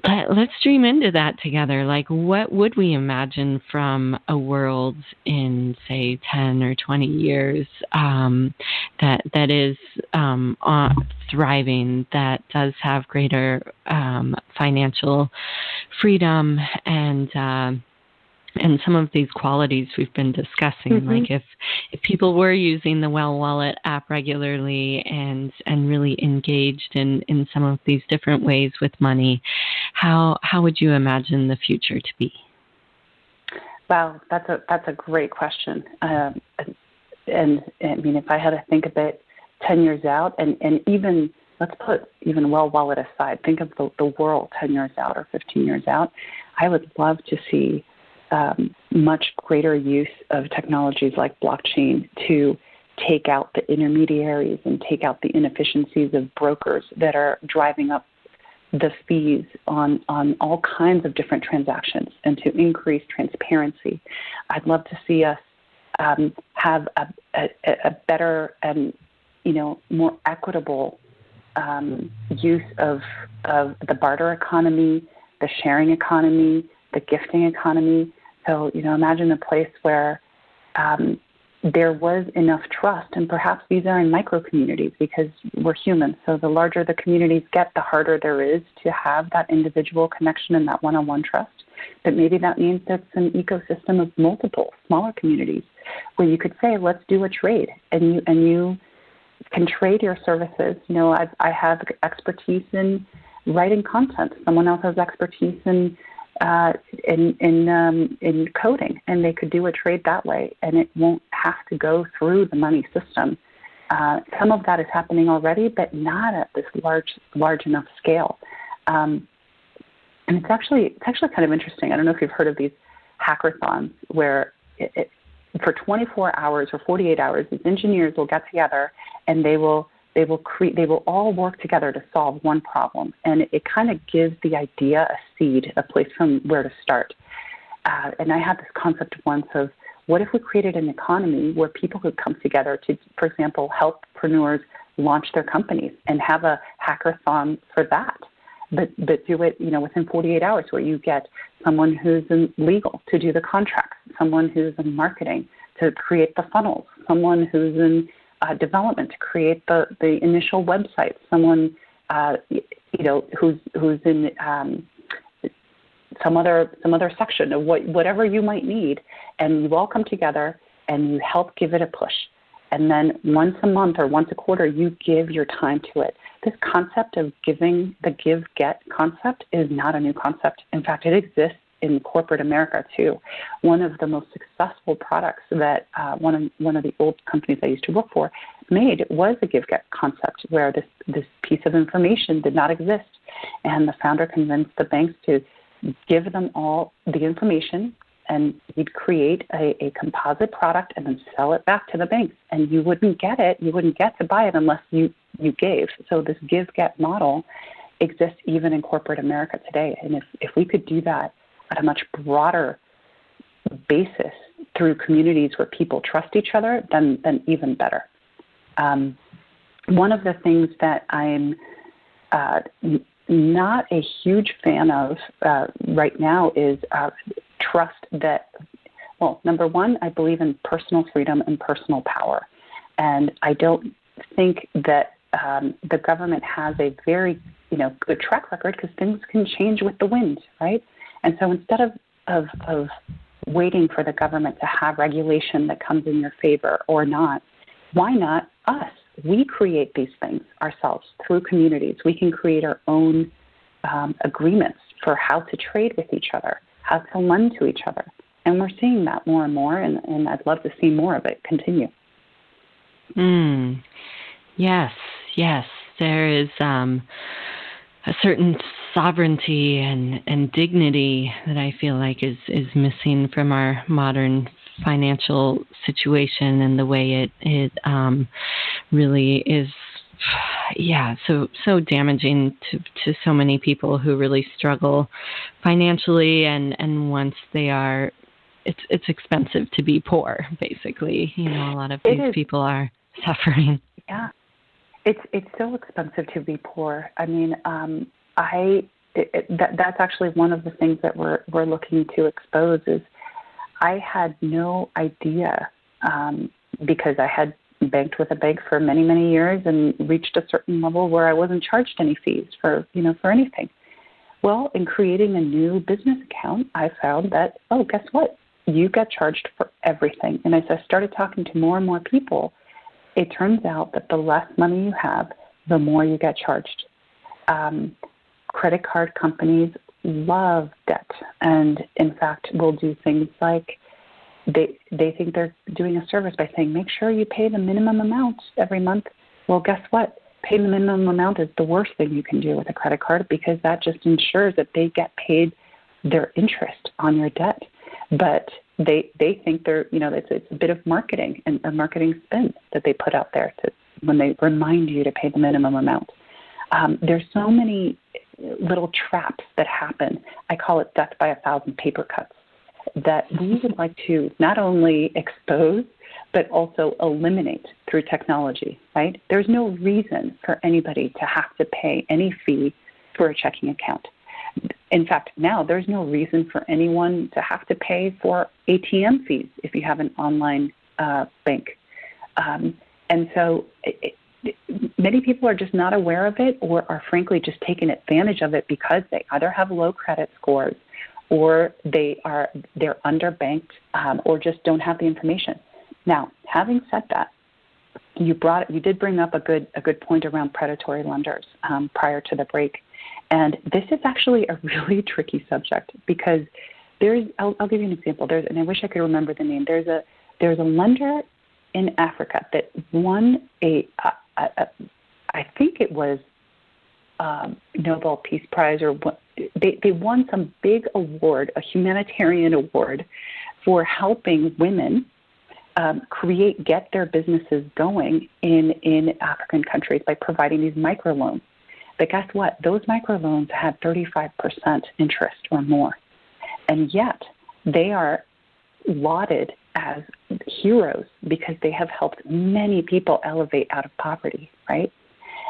let, us dream into that together. Like, what would we imagine from a world in, say, ten or twenty years um, that that is um, uh, thriving, that does have greater um, financial freedom and uh, and some of these qualities we've been discussing mm-hmm. like if if people were using the well wallet app regularly and and really engaged in in some of these different ways with money how how would you imagine the future to be wow that's a that's a great question um, and, and i mean if i had to think of it 10 years out and and even let's put even well wallet aside think of the, the world 10 years out or 15 years out i would love to see um, much greater use of technologies like blockchain to take out the intermediaries and take out the inefficiencies of brokers that are driving up the fees on, on all kinds of different transactions and to increase transparency. I'd love to see us um, have a, a, a, better and you know more equitable um, use of, of the barter economy, the sharing economy, the gifting economy, so, you know, imagine a place where um, there was enough trust, and perhaps these are in micro communities because we're humans. So, the larger the communities get, the harder there is to have that individual connection and that one on one trust. But maybe that means it's an ecosystem of multiple smaller communities where you could say, let's do a trade, and you and you can trade your services. You know, I've, I have expertise in writing content. Someone else has expertise in uh, in in um, in coding, and they could do a trade that way, and it won't have to go through the money system. Uh, some of that is happening already, but not at this large large enough scale. Um, and it's actually it's actually kind of interesting. I don't know if you've heard of these hackathons where it, it, for 24 hours or 48 hours, these engineers will get together and they will they will create they will all work together to solve one problem. And it, it kind of gives the idea a seed a place from where to start. Uh, and i had this concept once of what if we created an economy where people could come together to for example help entrepreneurs launch their companies and have a hackathon for that but but do it you know within 48 hours where you get someone who's in legal to do the contracts someone who's in marketing to create the funnels someone who's in uh, development to create the, the initial website. Someone, uh, you know, who's who's in um, some other some other section of what whatever you might need, and you all come together and you help give it a push. and then once a month or once a quarter, you give your time to it. This concept of giving, the give get concept, is not a new concept. In fact, it exists in corporate America too. One of the most successful products that uh, one of one of the old companies I used to work for made was a give get concept, where this this piece of information did not exist, and the founder convinced the banks to give them all the information and you'd create a, a composite product and then sell it back to the banks. And you wouldn't get it. You wouldn't get to buy it unless you you gave. So this give get model exists even in corporate america today. And if if we could do that at a much broader basis through communities where people trust each other, then, then even better. Um, one of the things that I'm uh, not a huge fan of uh, right now is uh, trust that, well, number one, I believe in personal freedom and personal power. And I don't think that um, the government has a very you know good track record because things can change with the wind, right? And so instead of, of, of waiting for the government to have regulation that comes in your favor or not, why not us? We create these things ourselves through communities. We can create our own um, agreements for how to trade with each other, how to lend to each other. And we're seeing that more and more, and, and I'd love to see more of it continue. Mm. Yes, yes. There is um, a certain sovereignty and, and dignity that I feel like is, is missing from our modern financial situation and the way it, it um, really is yeah so so damaging to to so many people who really struggle financially and and once they are it's it's expensive to be poor basically. You know a lot of these people are suffering. Yeah. It's it's so expensive to be poor. I mean, um, I it, it, that that's actually one of the things that we're we're looking to expose is I had no idea um, because I had banked with a bank for many many years and reached a certain level where I wasn't charged any fees for you know for anything. Well, in creating a new business account, I found that oh, guess what? You get charged for everything. And as I started talking to more and more people, it turns out that the less money you have, the more you get charged. Um, credit card companies love debt, and in fact, will do things like they they think they're doing a service by saying make sure you pay the minimum amount every month. Well, guess what? Paying the minimum amount is the worst thing you can do with a credit card because that just ensures that they get paid their interest on your debt. But they they think they're you know it's it's a bit of marketing and a marketing spin that they put out there to when they remind you to pay the minimum amount. Um, there's so many little traps that happen. I call it death by a thousand paper cuts that we would like to not only expose but also eliminate through technology. Right? There's no reason for anybody to have to pay any fee for a checking account in fact, now there's no reason for anyone to have to pay for ATM fees if you have an online uh, bank. Um, and so it, many people are just not aware of it or are frankly just taking advantage of it because they either have low credit scores or they are they're underbanked um, or just don't have the information. Now, having said that, you brought you did bring up a good a good point around predatory lenders um, prior to the break. And this is actually a really tricky subject because there's, I'll, I'll give you an example. There's, and I wish I could remember the name. There's a, there's a lender in Africa that won a, a, a I think it was um, Nobel Peace Prize or they, they won some big award, a humanitarian award for helping women um, create, get their businesses going in, in African countries by providing these microloans. But guess what? Those microloans had 35% interest or more. And yet they are lauded as heroes because they have helped many people elevate out of poverty, right?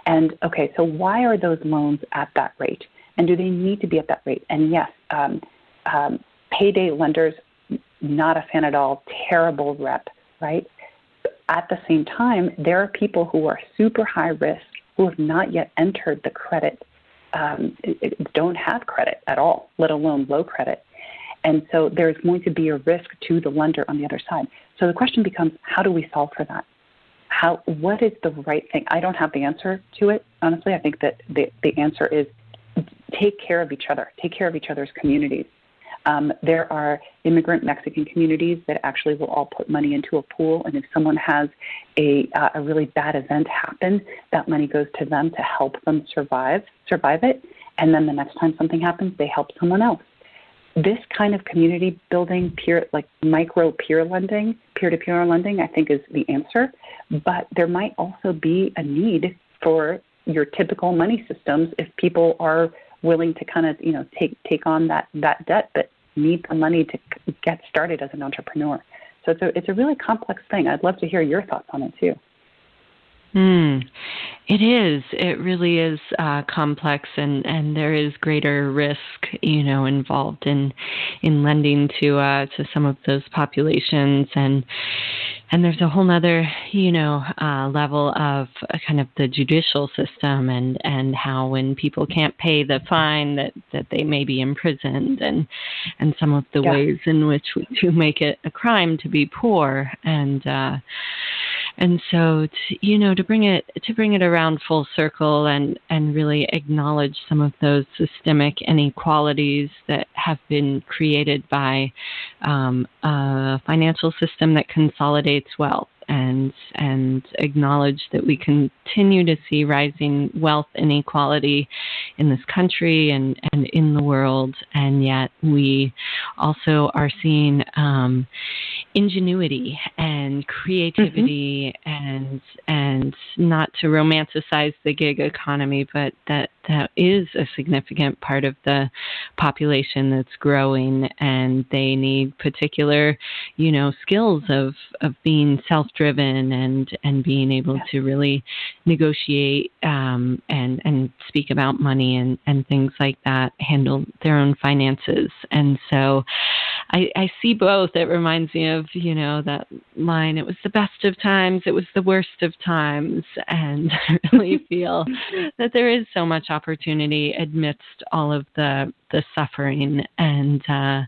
And okay, so why are those loans at that rate? And do they need to be at that rate? And yes, um, um, payday lenders, not a fan at all, terrible rep, right? At the same time, there are people who are super high risk who have not yet entered the credit, um, don't have credit at all, let alone low credit. And so there's going to be a risk to the lender on the other side. So the question becomes how do we solve for that? how what is the right thing? I don't have the answer to it. Honestly, I think that the, the answer is take care of each other, take care of each other's communities. Um, there are immigrant Mexican communities that actually will all put money into a pool, and if someone has a, uh, a really bad event happen, that money goes to them to help them survive survive it. And then the next time something happens, they help someone else. This kind of community building, peer like micro peer lending, peer to peer lending, I think is the answer. But there might also be a need for your typical money systems if people are willing to kind of you know take take on that that debt but need the money to get started as an entrepreneur. So it's a it's a really complex thing. I'd love to hear your thoughts on it too. Hmm. It is. It really is uh, complex, and, and there is greater risk, you know, involved in in lending to uh, to some of those populations, and and there's a whole other, you know, uh, level of uh, kind of the judicial system, and and how when people can't pay the fine, that that they may be imprisoned, and and some of the yeah. ways in which we do make it a crime to be poor, and uh, and so to, you know to bring it to bring it around full circle and and really acknowledge some of those systemic inequalities that have been created by um, a financial system that consolidates wealth and and acknowledge that we continue to see rising wealth inequality in this country and, and in the world, and yet we also are seeing um, ingenuity and creativity mm-hmm. and and not to romanticize the gig economy, but that that is a significant part of the population that's growing, and they need particular, you know, skills of of being self driven and and being able to really negotiate um, and and speak about money and and things like that, handle their own finances, and so I, I see both. It reminds me of you know that line. It was the best of times. It was the worst of times, and I really feel that there is so much opportunity amidst all of the the suffering. And uh,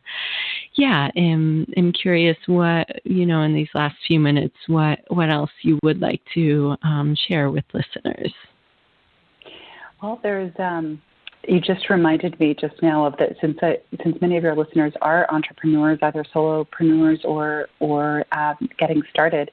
yeah, I'm I'm curious what you know in these last few minutes what what else you would like to um, share with listeners. Well, there's um, you just reminded me just now of that since I, since many of your listeners are entrepreneurs, either solopreneurs or or um, getting started,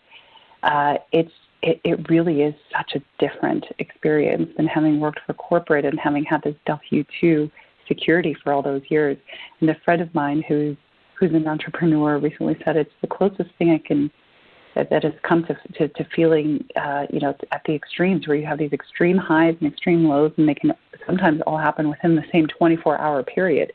uh, it's it, it, really is such a different experience than having worked for corporate and having had this W two security for all those years. And a friend of mine who's who's an entrepreneur recently said it's the closest thing I can that, that has come to, to, to feeling, uh, you know, at the extremes where you have these extreme highs and extreme lows, and they can sometimes all happen within the same 24 hour period.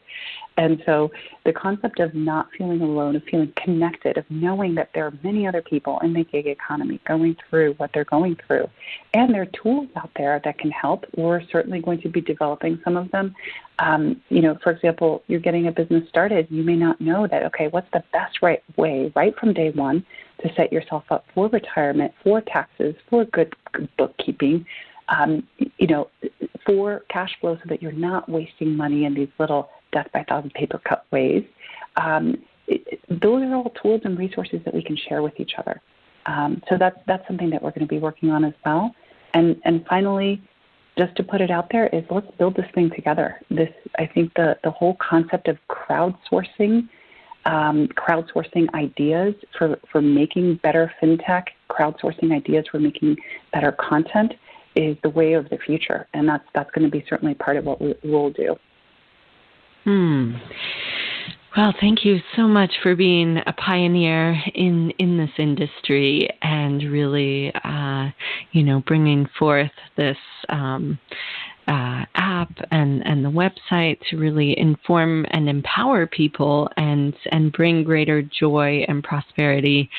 And so the concept of not feeling alone, of feeling connected, of knowing that there are many other people in the gig economy going through what they're going through, and there are tools out there that can help. We're certainly going to be developing some of them. Um, you know, for example, you're getting a business started, you may not know that, okay, what's the best right way right from day one to set yourself up for retirement, for taxes, for good bookkeeping, um, you know, for cash flow so that you're not wasting money in these little death by thousand paper cut ways. Um, it, those are all tools and resources that we can share with each other. Um, so that's that's something that we're going to be working on as well. And and finally, just to put it out there is let's build this thing together. This I think the the whole concept of crowdsourcing um, crowdsourcing ideas for, for making better fintech, crowdsourcing ideas for making better content is the way of the future, and that's that's going to be certainly part of what we, will do. Hmm. Well, thank you so much for being a pioneer in in this industry and really, uh, you know, bringing forth this um, uh, app and, and the website to really inform and empower people and and bring greater joy and prosperity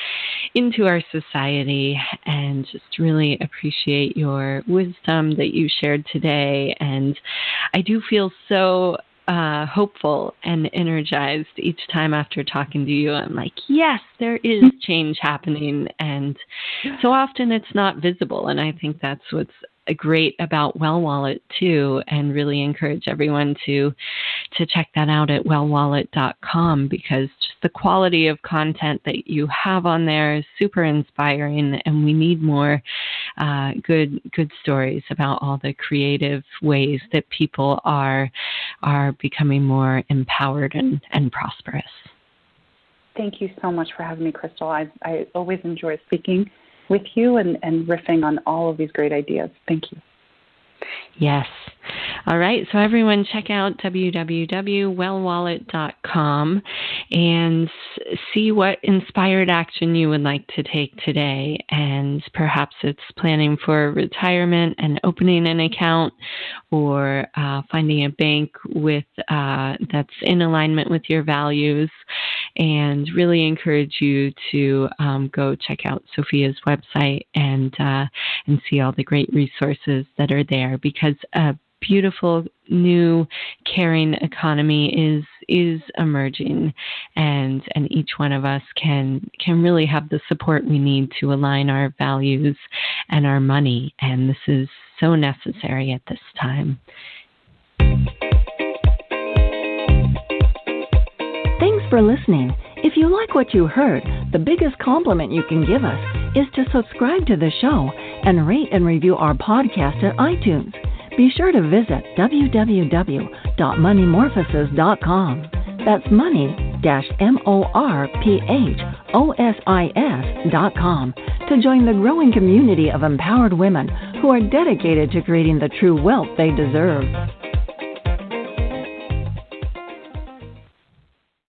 into our society and just really appreciate your wisdom that you shared today and I do feel so uh, hopeful and energized each time after talking to you. I'm like, yes, there is change happening, and so often it's not visible. And I think that's what's great about Well Wallet too, and really encourage everyone to to check that out at wellwallet.com because just the quality of content that you have on there is super inspiring, and we need more uh, good good stories about all the creative ways that people are are becoming more empowered and, and prosperous. Thank you so much for having me, Crystal. I, I always enjoy speaking with you and, and riffing on all of these great ideas. Thank you. Yes. All right. So, everyone, check out www.wellwallet.com and see what inspired action you would like to take today. And perhaps it's planning for retirement and opening an account or uh, finding a bank with uh, that's in alignment with your values. And really encourage you to um, go check out Sophia's website and uh, and see all the great resources that are there because a beautiful new caring economy is is emerging and and each one of us can can really have the support we need to align our values and our money and this is so necessary at this time. Thanks for listening. If you like what you heard, the biggest compliment you can give us is to subscribe to the show and rate and review our podcast at iTunes. Be sure to visit www.moneymorphosis.com. That's money M O R P H O S I S dot com to join the growing community of empowered women who are dedicated to creating the true wealth they deserve.